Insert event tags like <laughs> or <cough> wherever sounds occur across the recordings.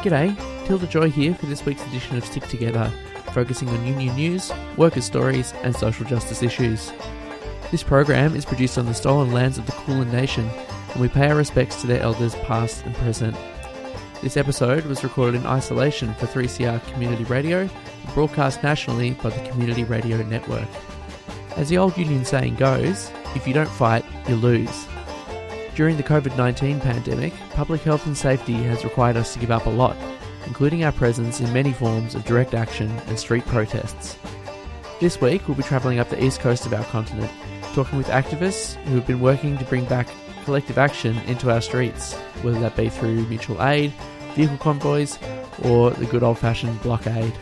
G'day, Tilda Joy here for this week's edition of Stick Together, focusing on union news, workers' stories, and social justice issues. This program is produced on the stolen lands of the Kulin Nation, and we pay our respects to their elders past and present. This episode was recorded in isolation for 3CR Community Radio and broadcast nationally by the Community Radio Network. As the old union saying goes, if you don't fight, you lose. During the COVID 19 pandemic, public health and safety has required us to give up a lot, including our presence in many forms of direct action and street protests. This week, we'll be travelling up the east coast of our continent, talking with activists who have been working to bring back collective action into our streets, whether that be through mutual aid, vehicle convoys, or the good old fashioned blockade.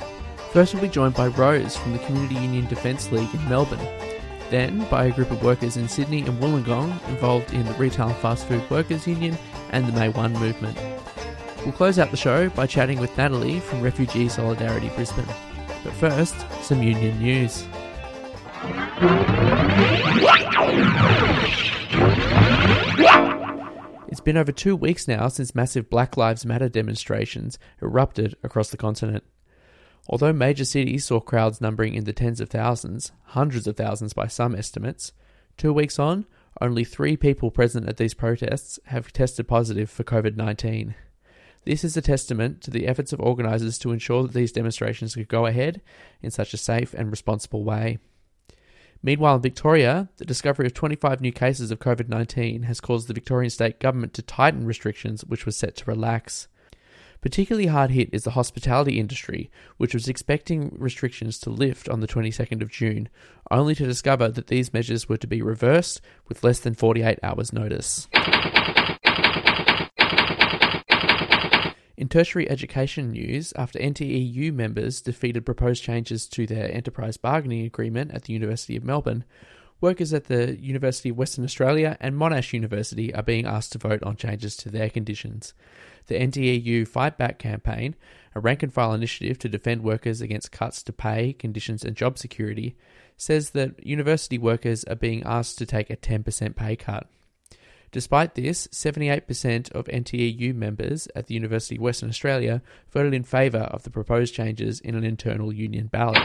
First, we'll be joined by Rose from the Community Union Defence League in Melbourne, then by a group of workers in Sydney and Wollongong involved in the Retail and Fast Food Workers Union and the May 1 movement. We'll close out the show by chatting with Natalie from Refugee Solidarity Brisbane. But first, some union news. It's been over two weeks now since massive Black Lives Matter demonstrations erupted across the continent. Although major cities saw crowds numbering in the tens of thousands, hundreds of thousands by some estimates, two weeks on, only three people present at these protests have tested positive for COVID 19. This is a testament to the efforts of organisers to ensure that these demonstrations could go ahead in such a safe and responsible way. Meanwhile, in Victoria, the discovery of 25 new cases of COVID 19 has caused the Victorian state government to tighten restrictions which were set to relax. Particularly hard hit is the hospitality industry, which was expecting restrictions to lift on the 22nd of June, only to discover that these measures were to be reversed with less than 48 hours' notice. In tertiary education news, after NTEU members defeated proposed changes to their enterprise bargaining agreement at the University of Melbourne, workers at the University of Western Australia and Monash University are being asked to vote on changes to their conditions. The NTEU Fight Back campaign, a rank and file initiative to defend workers against cuts to pay, conditions, and job security, says that university workers are being asked to take a 10% pay cut. Despite this, 78% of NTEU members at the University of Western Australia voted in favour of the proposed changes in an internal union ballot.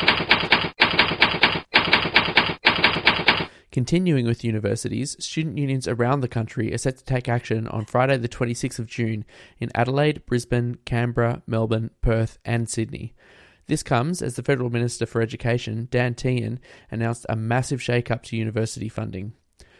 Continuing with universities, student unions around the country are set to take action on Friday, the 26th of June, in Adelaide, Brisbane, Canberra, Melbourne, Perth, and Sydney. This comes as the Federal Minister for Education, Dan Tehan, announced a massive shake up to university funding.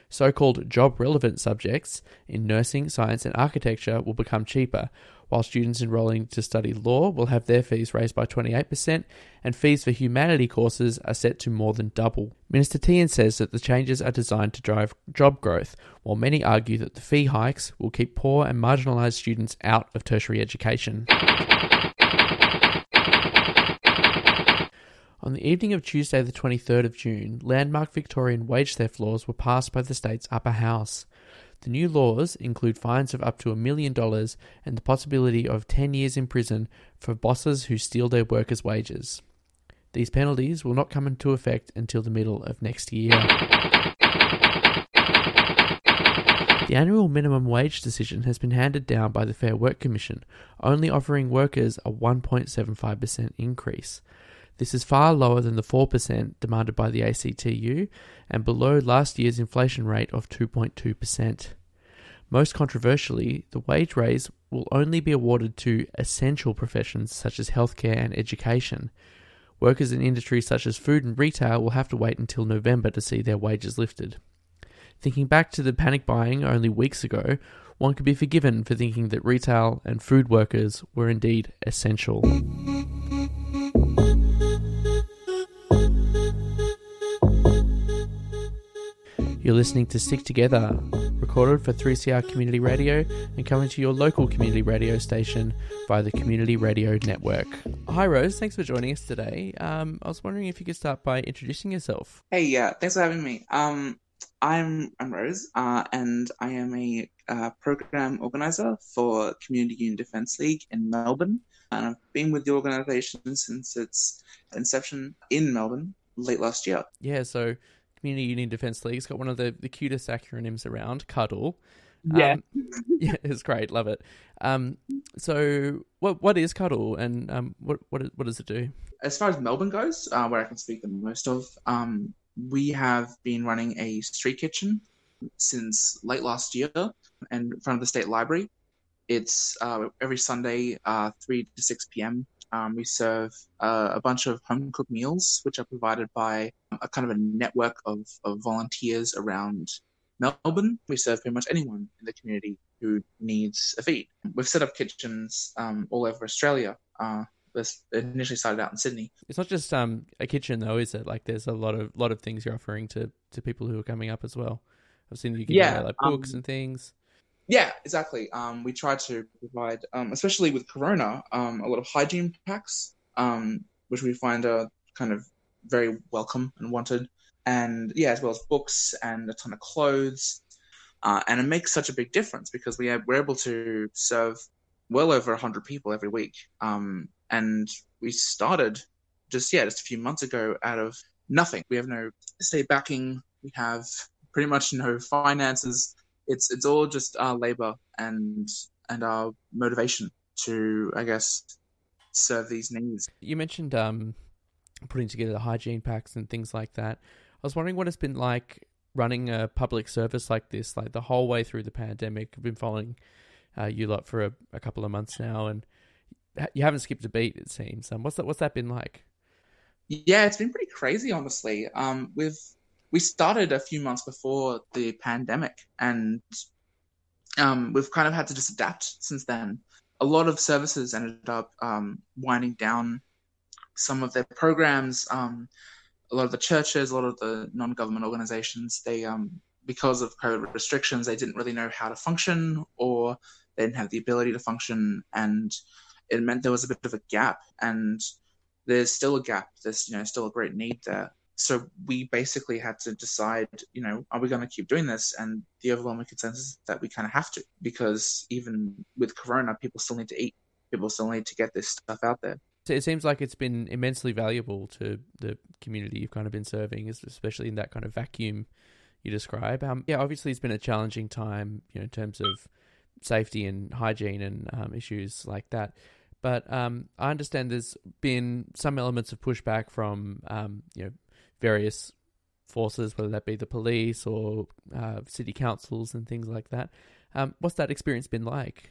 So called job relevant subjects in nursing, science, and architecture will become cheaper, while students enrolling to study law will have their fees raised by 28%, and fees for humanity courses are set to more than double. Minister Tehan says that the changes are designed to drive job growth, while many argue that the fee hikes will keep poor and marginalised students out of tertiary education. On the evening of Tuesday, the 23rd of June, landmark Victorian wage theft laws were passed by the state's upper house. The new laws include fines of up to a million dollars and the possibility of 10 years in prison for bosses who steal their workers' wages. These penalties will not come into effect until the middle of next year. The annual minimum wage decision has been handed down by the Fair Work Commission, only offering workers a 1.75% increase. This is far lower than the 4% demanded by the ACTU and below last year's inflation rate of 2.2%. Most controversially, the wage raise will only be awarded to essential professions such as healthcare and education. Workers in industries such as food and retail will have to wait until November to see their wages lifted. Thinking back to the panic buying only weeks ago, one could be forgiven for thinking that retail and food workers were indeed essential. You're listening to Stick Together, recorded for 3CR Community Radio and coming to your local community radio station via the Community Radio Network. Hi, Rose. Thanks for joining us today. Um, I was wondering if you could start by introducing yourself. Hey, yeah, thanks for having me. Um, I'm I'm Rose, uh, and I am a uh, program organizer for Community Union Defence League in Melbourne, and I've been with the organisation since its inception in Melbourne late last year. Yeah, so Community Union Defence League. It's got one of the, the cutest acronyms around, CUDDLE. Yeah, Um, <laughs> yeah, it's great. Love it. Um, so, what what is Cuddle, and um, what what is- what does it do? as far as Melbourne goes, uh, where I can speak the most of, um, we have been running a street kitchen since late last year in front of the State Library. It's uh, every Sunday, uh, 3 to 6 p.m. Um, we serve uh, a bunch of home cooked meals, which are provided by a kind of a network of, of volunteers around Melbourne. We serve pretty much anyone in the community who needs a feed. We've set up kitchens um, all over Australia. Uh, this initially started out in Sydney. It's not just um a kitchen though, is it? Like, there's a lot of lot of things you're offering to to people who are coming up as well. I've seen you give Yeah, away like books um, and things. Yeah, exactly. Um, we try to provide, um, especially with Corona, um, a lot of hygiene packs, um, which we find are kind of very welcome and wanted. And yeah, as well as books and a ton of clothes. Uh, and it makes such a big difference because we are, we're able to serve well over 100 people every week. Um, and we started just, yeah, just a few months ago out of nothing. We have no state backing. We have pretty much no finances it's it's all just our labor and and our motivation to I guess serve these needs. You mentioned um putting together the hygiene packs and things like that. I was wondering what it's been like running a public service like this, like the whole way through the pandemic. I've been following uh, you lot for a, a couple of months now, and you haven't skipped a beat. It seems. Um, what's that? What's that been like? Yeah, it's been pretty crazy, honestly. Um, we've we started a few months before the pandemic, and um, we've kind of had to just adapt since then. A lot of services ended up um, winding down some of their programs. Um, a lot of the churches, a lot of the non-government organizations, they um, because of COVID restrictions, they didn't really know how to function, or they didn't have the ability to function, and it meant there was a bit of a gap. And there's still a gap. There's you know still a great need there. So we basically had to decide, you know, are we going to keep doing this? And the overwhelming consensus is that we kind of have to, because even with Corona, people still need to eat. People still need to get this stuff out there. It seems like it's been immensely valuable to the community you've kind of been serving, especially in that kind of vacuum you describe. Um, yeah, obviously it's been a challenging time, you know, in terms of safety and hygiene and um, issues like that. But um, I understand there's been some elements of pushback from, um, you know, various forces, whether that be the police or uh, city councils and things like that. Um, what's that experience been like?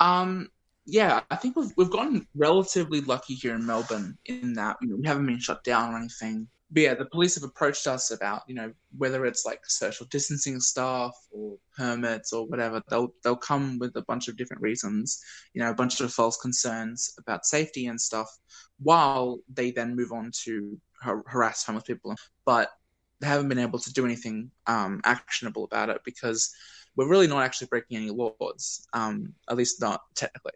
Um, yeah, I think we've we've gotten relatively lucky here in Melbourne in that you know we haven't been shut down or anything. But yeah, the police have approached us about you know whether it's like social distancing stuff or permits or whatever. They'll they'll come with a bunch of different reasons, you know, a bunch of false concerns about safety and stuff, while they then move on to har- harass homeless people. But they haven't been able to do anything um, actionable about it because we're really not actually breaking any laws, um, at least not technically.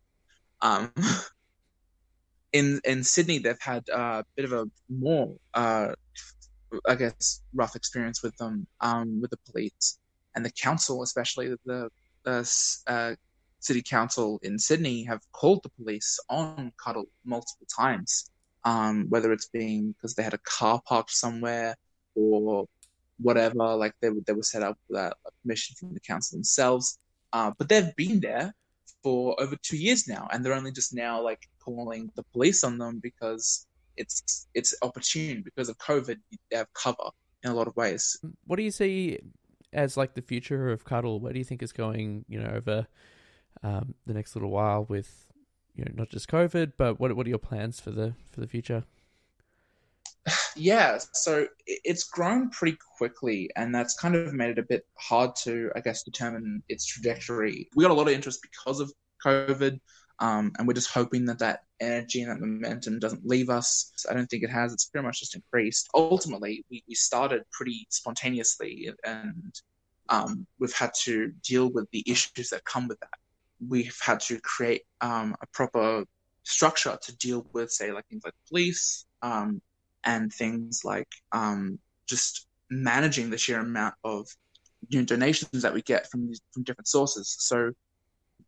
Um, <laughs> in in Sydney, they've had a bit of a more, uh, I guess, rough experience with them, um, with the police and the council, especially the the uh, city council in Sydney, have called the police on Cuddle multiple times. Um, whether it's being because they had a car parked somewhere or whatever, like they they were set up without a permission from the council themselves. Uh, but they've been there for over two years now, and they're only just now like calling the police on them because it's it's opportune because of COVID. They have cover in a lot of ways. What do you see as like the future of Cuddle? Where do you think is going? You know, over um, the next little while with you know not just COVID, but what what are your plans for the for the future? <sighs> Yeah, so it's grown pretty quickly, and that's kind of made it a bit hard to, I guess, determine its trajectory. We got a lot of interest because of COVID, um, and we're just hoping that that energy and that momentum doesn't leave us. I don't think it has. It's pretty much just increased. Ultimately, we, we started pretty spontaneously, and um, we've had to deal with the issues that come with that. We've had to create um, a proper structure to deal with, say, like things like police um, and things like um, just managing the sheer amount of you know, donations that we get from these, from different sources. So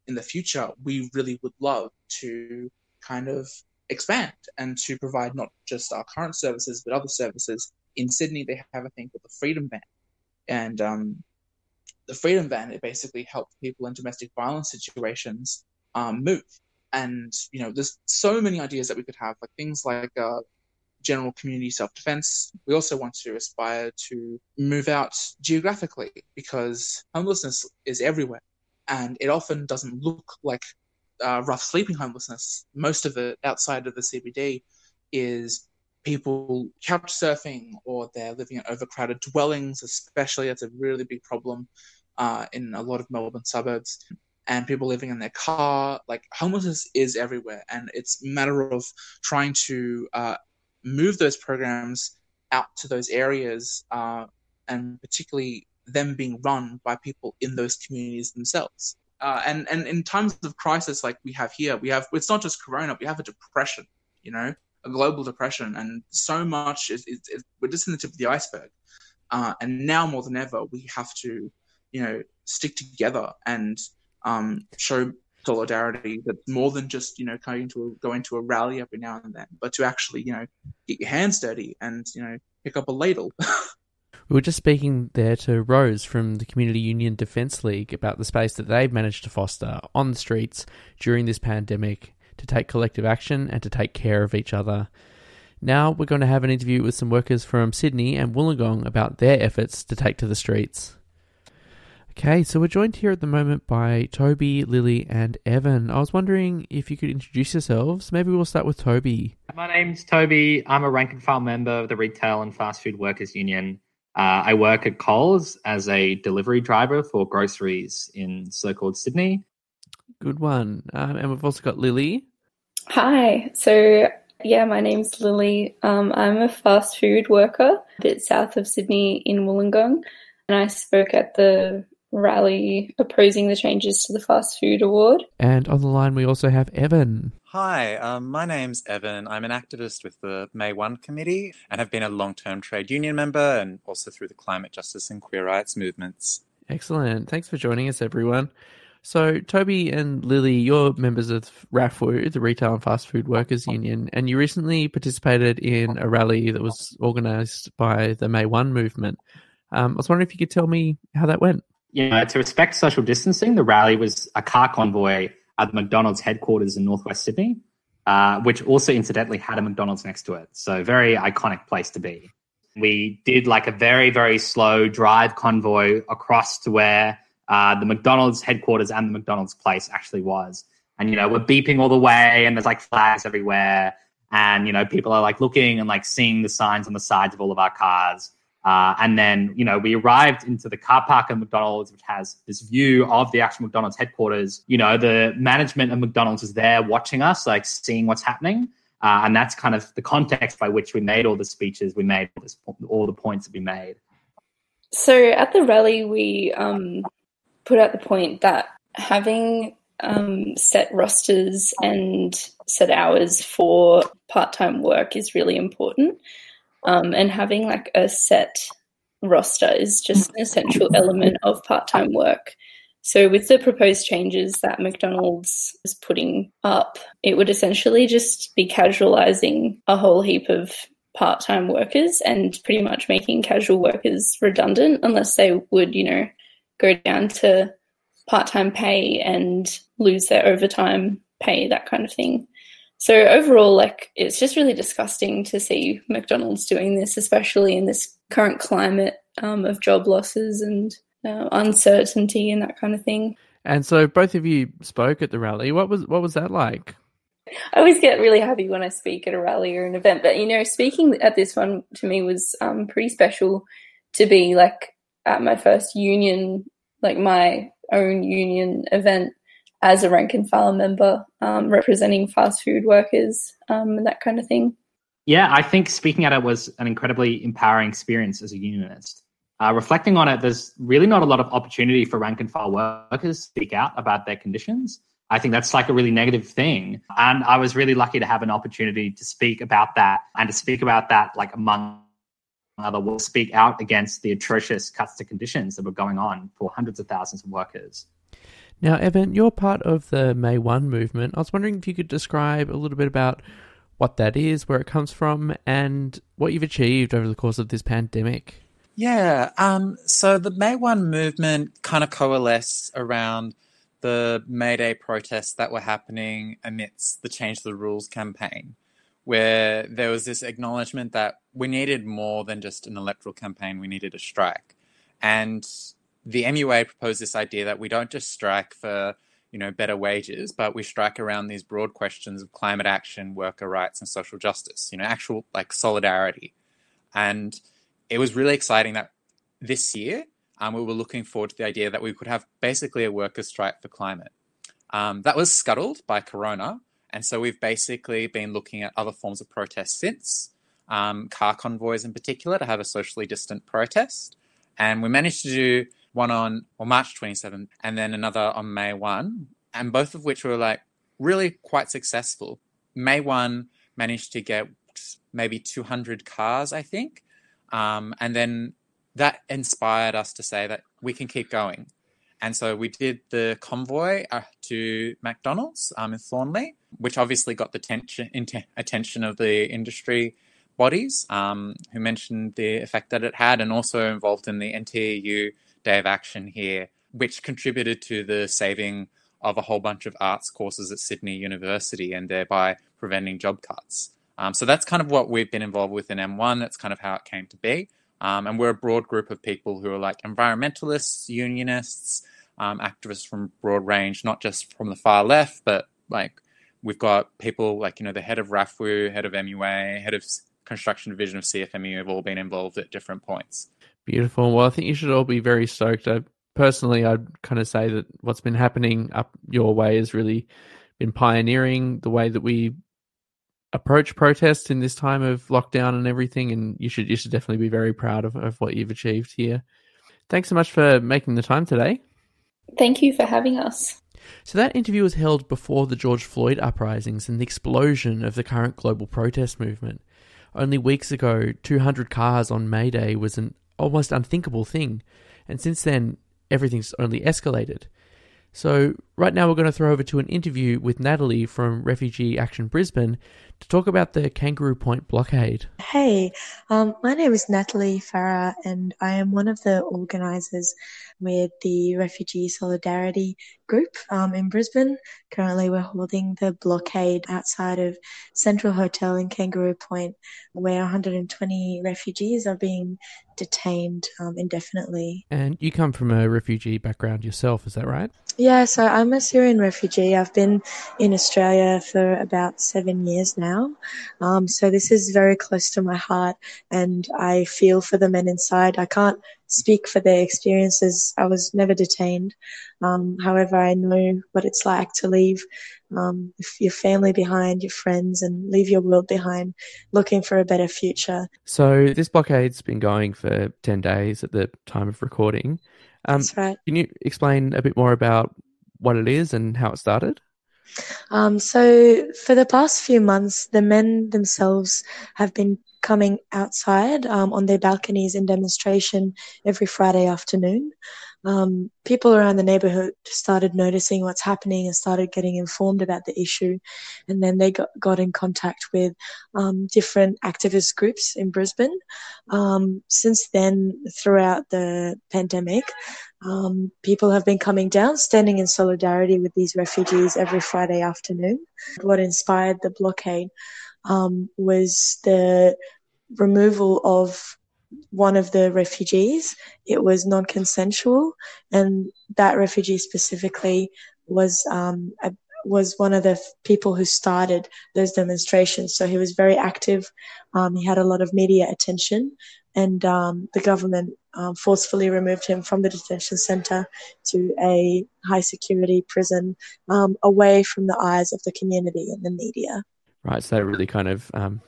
in the future, we really would love to kind of expand and to provide not just our current services but other services. In Sydney, they have a thing called the Freedom Van, and um, the freedom van it basically helped people in domestic violence situations um, move. And you know, there's so many ideas that we could have, like things like uh, general community self defense. We also want to aspire to move out geographically because homelessness is everywhere, and it often doesn't look like uh, rough sleeping homelessness. Most of it outside of the CBD is people couch surfing or they're living in overcrowded dwellings, especially. That's a really big problem uh, in a lot of Melbourne suburbs. And people living in their car, like homelessness is everywhere, and it's a matter of trying to uh, move those programs out to those areas, uh, and particularly them being run by people in those communities themselves. Uh, and and in times of crisis like we have here, we have it's not just Corona, we have a depression, you know, a global depression, and so much is, is, is we're just in the tip of the iceberg. Uh, and now more than ever, we have to, you know, stick together and um, show solidarity that's more than just you know going to a, going to a rally every now and then, but to actually you know get your hands dirty and you know pick up a ladle. <laughs> we were just speaking there to Rose from the Community Union Defence League about the space that they've managed to foster on the streets during this pandemic to take collective action and to take care of each other. Now we're going to have an interview with some workers from Sydney and Wollongong about their efforts to take to the streets. Okay, so we're joined here at the moment by Toby, Lily, and Evan. I was wondering if you could introduce yourselves. Maybe we'll start with Toby. My name's Toby. I'm a rank and file member of the Retail and Fast Food Workers Union. Uh, I work at Coles as a delivery driver for groceries in so-called Sydney. Good one. Um, and we've also got Lily. Hi. So yeah, my name's Lily. Um, I'm a fast food worker a bit south of Sydney in Wollongong, and I spoke at the rally opposing the changes to the fast food award. And on the line, we also have Evan. Hi, um, my name's Evan. I'm an activist with the May 1 committee and have been a long term trade union member and also through the climate justice and queer rights movements. Excellent. Thanks for joining us, everyone. So, Toby and Lily, you're members of RAFWU, the Retail and Fast Food Workers Union, and you recently participated in a rally that was organised by the May 1 movement. Um, I was wondering if you could tell me how that went know, to respect social distancing, the rally was a car convoy at the McDonald's headquarters in Northwest Sydney, uh, which also incidentally had a McDonald's next to it. So very iconic place to be. We did like a very, very slow drive convoy across to where uh, the McDonald's headquarters and the McDonald's place actually was. And, you know, we're beeping all the way and there's like flags everywhere. And, you know, people are like looking and like seeing the signs on the sides of all of our cars. Uh, and then, you know, we arrived into the car park of McDonald's, which has this view of the actual McDonald's headquarters. You know, the management of McDonald's is there watching us, like seeing what's happening. Uh, and that's kind of the context by which we made all the speeches we made, all the points that we made. So at the rally, we um, put out the point that having um, set rosters and set hours for part time work is really important. Um, and having like a set roster is just an essential element of part time work. So, with the proposed changes that McDonald's is putting up, it would essentially just be casualizing a whole heap of part time workers and pretty much making casual workers redundant unless they would, you know, go down to part time pay and lose their overtime pay, that kind of thing. So overall, like it's just really disgusting to see McDonald's doing this, especially in this current climate um, of job losses and uh, uncertainty and that kind of thing. And so, both of you spoke at the rally. What was what was that like? I always get really happy when I speak at a rally or an event, but you know, speaking at this one to me was um, pretty special to be like at my first union, like my own union event as a rank and file member um, representing fast food workers um, and that kind of thing. Yeah, I think speaking at it was an incredibly empowering experience as a unionist. Uh, reflecting on it, there's really not a lot of opportunity for rank and file workers to speak out about their conditions. I think that's like a really negative thing. And I was really lucky to have an opportunity to speak about that and to speak about that, like among other, will speak out against the atrocious cuts to conditions that were going on for hundreds of thousands of workers. Now, Evan, you're part of the May 1 movement. I was wondering if you could describe a little bit about what that is, where it comes from, and what you've achieved over the course of this pandemic. Yeah. Um, so the May 1 movement kind of coalesced around the May Day protests that were happening amidst the Change the Rules campaign, where there was this acknowledgement that we needed more than just an electoral campaign, we needed a strike. And the MUA proposed this idea that we don't just strike for you know better wages, but we strike around these broad questions of climate action, worker rights, and social justice. You know, actual like solidarity. And it was really exciting that this year um, we were looking forward to the idea that we could have basically a workers' strike for climate. Um, that was scuttled by Corona, and so we've basically been looking at other forms of protest since, um, car convoys in particular, to have a socially distant protest. And we managed to do one on well, March 27th and then another on May 1, and both of which were like really quite successful. May 1 managed to get maybe 200 cars, I think. Um, and then that inspired us to say that we can keep going. And so we did the convoy uh, to McDonald's um, in Thornleigh, which obviously got the tension, attention of the industry bodies um, who mentioned the effect that it had and also involved in the NTEU Day of Action here, which contributed to the saving of a whole bunch of arts courses at Sydney University and thereby preventing job cuts. Um, so that's kind of what we've been involved with in M1. That's kind of how it came to be. Um, and we're a broad group of people who are like environmentalists, unionists, um, activists from broad range, not just from the far left, but like we've got people like, you know, the head of RAFWU, head of MUA, head of construction division of CFMEU have all been involved at different points. Beautiful. Well, I think you should all be very stoked. I, personally, I'd kind of say that what's been happening up your way has really been pioneering the way that we approach protests in this time of lockdown and everything. And you should you should definitely be very proud of, of what you've achieved here. Thanks so much for making the time today. Thank you for having us. So that interview was held before the George Floyd uprisings and the explosion of the current global protest movement. Only weeks ago, 200 cars on May Day was an almost unthinkable thing. And since then, everything's only escalated. So, right now, we're going to throw over to an interview with Natalie from Refugee Action Brisbane to talk about the Kangaroo Point blockade. Hey, um, my name is Natalie Farah, and I am one of the organisers with the Refugee Solidarity Group um, in Brisbane. Currently, we're holding the blockade outside of Central Hotel in Kangaroo Point, where 120 refugees are being detained um, indefinitely. And you come from a refugee background yourself, is that right? Yeah, so I'm a Syrian refugee. I've been in Australia for about seven years now. Um, so this is very close to my heart, and I feel for the men inside. I can't speak for their experiences. I was never detained. Um, however, I know what it's like to leave um, your family behind, your friends, and leave your world behind, looking for a better future. So this blockade's been going for ten days at the time of recording. Um, That's right. Can you explain a bit more about what it is and how it started? Um, so, for the past few months, the men themselves have been coming outside um, on their balconies in demonstration every Friday afternoon. Um, people around the neighborhood started noticing what's happening and started getting informed about the issue. And then they got, got in contact with um, different activist groups in Brisbane. Um, since then, throughout the pandemic, um, people have been coming down, standing in solidarity with these refugees every Friday afternoon. What inspired the blockade um, was the removal of one of the refugees. It was non consensual, and that refugee specifically was um, a, was one of the people who started those demonstrations. So he was very active. Um, he had a lot of media attention, and um, the government um, forcefully removed him from the detention center to a high security prison um, away from the eyes of the community and the media. Right. So that really kind of um,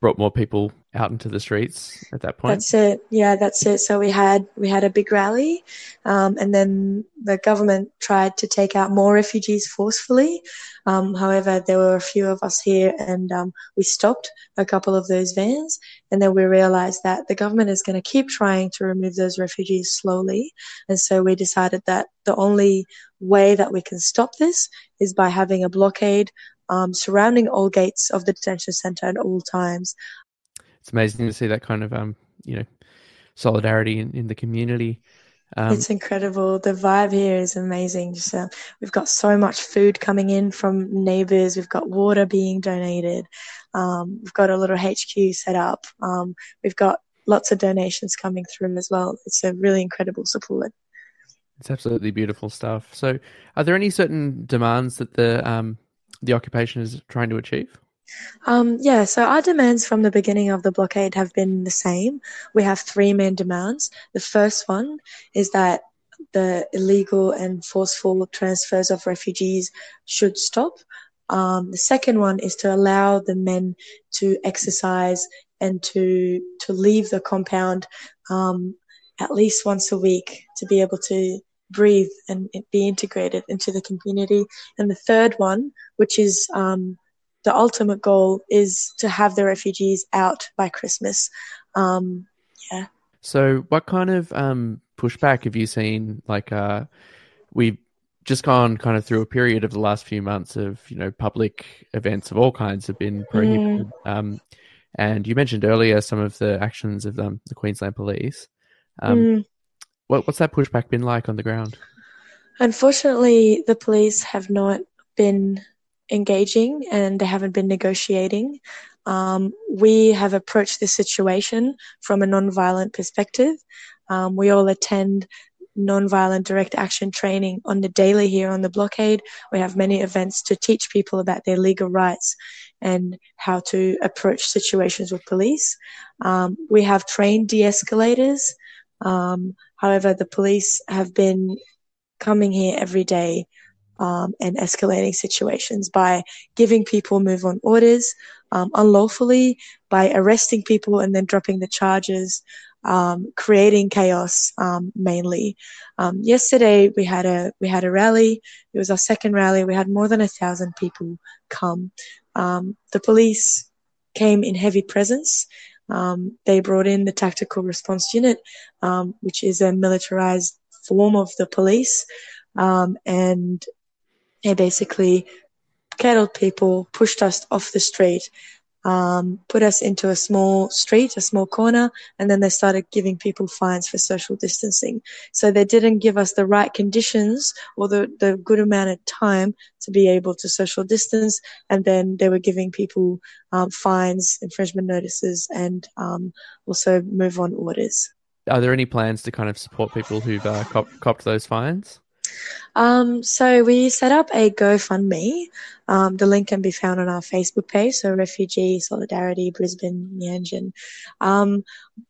brought more people out into the streets at that point. That's it. Yeah, that's it. So we had we had a big rally, um, and then the government tried to take out more refugees forcefully. Um, however, there were a few of us here, and um, we stopped a couple of those vans, and then we realised that the government is going to keep trying to remove those refugees slowly, and so we decided that the only way that we can stop this is by having a blockade um, surrounding all gates of the detention center at all times. It's amazing to see that kind of, um, you know, solidarity in, in the community. Um, it's incredible. The vibe here is amazing. Just uh, we've got so much food coming in from neighbors. We've got water being donated. Um, we've got a little HQ set up. Um, we've got lots of donations coming through as well. It's a really incredible support. It's absolutely beautiful stuff. So, are there any certain demands that the um, the occupation is trying to achieve? Um, yeah, so our demands from the beginning of the blockade have been the same. We have three main demands. The first one is that the illegal and forceful transfers of refugees should stop. Um, the second one is to allow the men to exercise and to to leave the compound um, at least once a week to be able to breathe and be integrated into the community. And the third one, which is um, the ultimate goal is to have the refugees out by Christmas. Um, yeah. So, what kind of um, pushback have you seen? Like, uh, we've just gone kind of through a period of the last few months of, you know, public events of all kinds have been prohibited. Mm. Um, and you mentioned earlier some of the actions of um, the Queensland Police. Um, mm. What, what's that pushback been like on the ground? Unfortunately, the police have not been engaging and they haven't been negotiating. Um, we have approached this situation from a non-violent perspective. Um, we all attend non-violent direct action training on the daily here on the blockade. We have many events to teach people about their legal rights and how to approach situations with police. Um, we have trained de-escalators. Um, however, the police have been coming here every day um, and escalating situations by giving people move on orders um, unlawfully, by arresting people and then dropping the charges, um, creating chaos um, mainly. Um, yesterday we had a we had a rally. It was our second rally. We had more than a thousand people come. The police came in heavy presence. They brought in the tactical response unit, which is a militarized form of the police. Um, and they basically kettled people, pushed us off the street, um, put us into a small street, a small corner, and then they started giving people fines for social distancing. So they didn't give us the right conditions or the, the good amount of time to be able to social distance. And then they were giving people um, fines, infringement notices, and um, also move on orders. Are there any plans to kind of support people who've uh, cop- copped those fines? Um, so we set up a GoFundMe. Um, the link can be found on our Facebook page, so Refugee Solidarity Brisbane Meanjin. Um,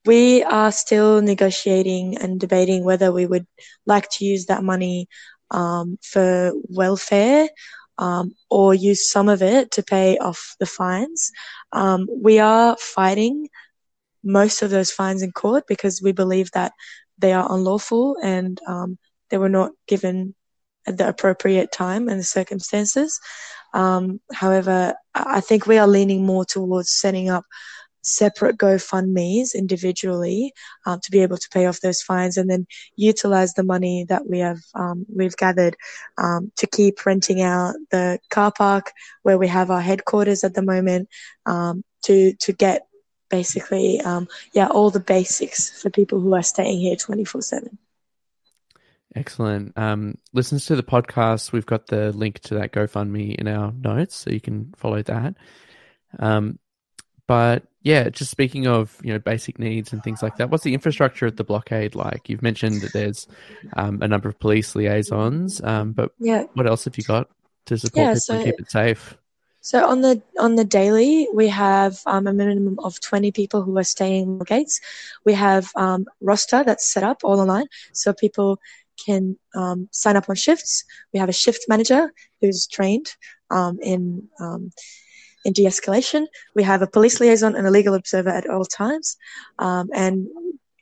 we are still negotiating and debating whether we would like to use that money um, for welfare um, or use some of it to pay off the fines. Um, we are fighting most of those fines in court because we believe that they are unlawful and they were not given at the appropriate time and the circumstances. Um, however, I think we are leaning more towards setting up separate GoFundMe's individually um, to be able to pay off those fines and then utilize the money that we have um, we've gathered um, to keep renting out the car park where we have our headquarters at the moment um, to to get basically um, yeah all the basics for people who are staying here 24 7 Excellent. Um, listens to the podcast. We've got the link to that GoFundMe in our notes, so you can follow that. Um, but yeah, just speaking of you know basic needs and things like that, what's the infrastructure at the blockade like? You've mentioned that there's um, a number of police liaisons, um, but yeah. what else have you got to support yeah, people so, and keep it safe? So on the on the daily, we have um, a minimum of twenty people who are staying in the gates. We have um, roster that's set up all online, so people can um, sign up on shifts. We have a shift manager who's trained um, in um, in de-escalation. We have a police liaison and a legal observer at all times. Um, and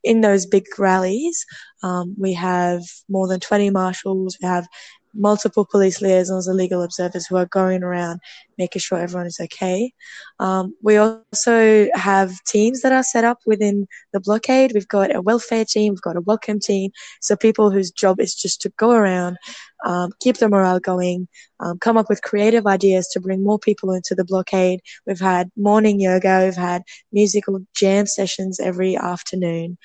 in those big rallies, um, we have more than 20 marshals. We have multiple police liaisons and legal observers who are going around making sure everyone is okay. Um, we also have teams that are set up within the blockade. We've got a welfare team, we've got a welcome team. So people whose job is just to go around, um, keep the morale going, um, come up with creative ideas to bring more people into the blockade. We've had morning yoga, we've had musical jam sessions every afternoon.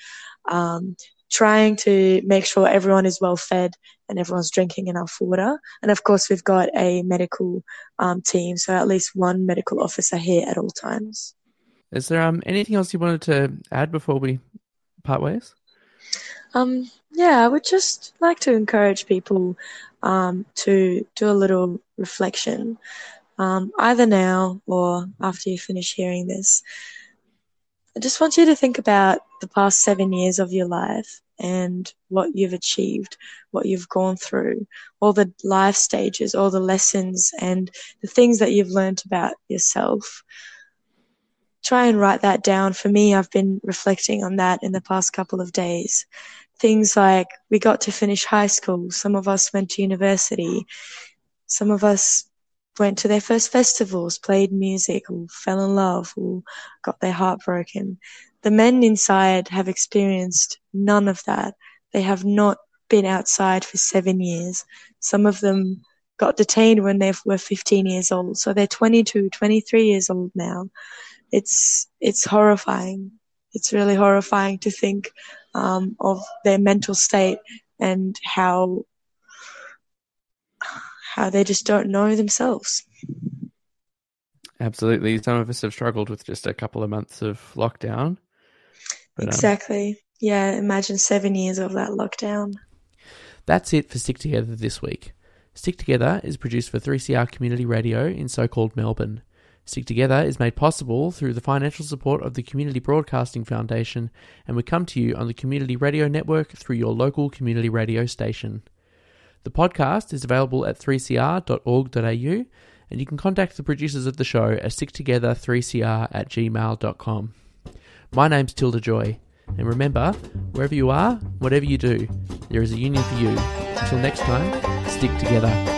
Um, trying to make sure everyone is well fed and everyone's drinking enough water. And of course, we've got a medical um, team, so at least one medical officer here at all times. Is there um, anything else you wanted to add before we part ways? Um, yeah, I would just like to encourage people um, to do a little reflection, um, either now or after you finish hearing this. I just want you to think about the past seven years of your life and what you've achieved, what you've gone through, all the life stages, all the lessons, and the things that you've learned about yourself. Try and write that down. For me, I've been reflecting on that in the past couple of days. Things like we got to finish high school, some of us went to university, some of us went to their first festivals, played music, or fell in love, or got their heart broken. The men inside have experienced none of that. They have not been outside for seven years. Some of them got detained when they were 15 years old. So they're 22, 23 years old now. It's, it's horrifying. It's really horrifying to think um, of their mental state and how how they just don't know themselves. Absolutely. Some of us have struggled with just a couple of months of lockdown. But, um, exactly. Um, yeah, imagine seven years of that lockdown. That's it for Stick Together this week. Stick Together is produced for 3CR Community Radio in so called Melbourne. Stick Together is made possible through the financial support of the Community Broadcasting Foundation, and we come to you on the Community Radio Network through your local community radio station. The podcast is available at 3cr.org.au, and you can contact the producers of the show at sticktogether3cr at gmail.com. My name's Tilda Joy, and remember, wherever you are, whatever you do, there is a union for you. Until next time, stick together.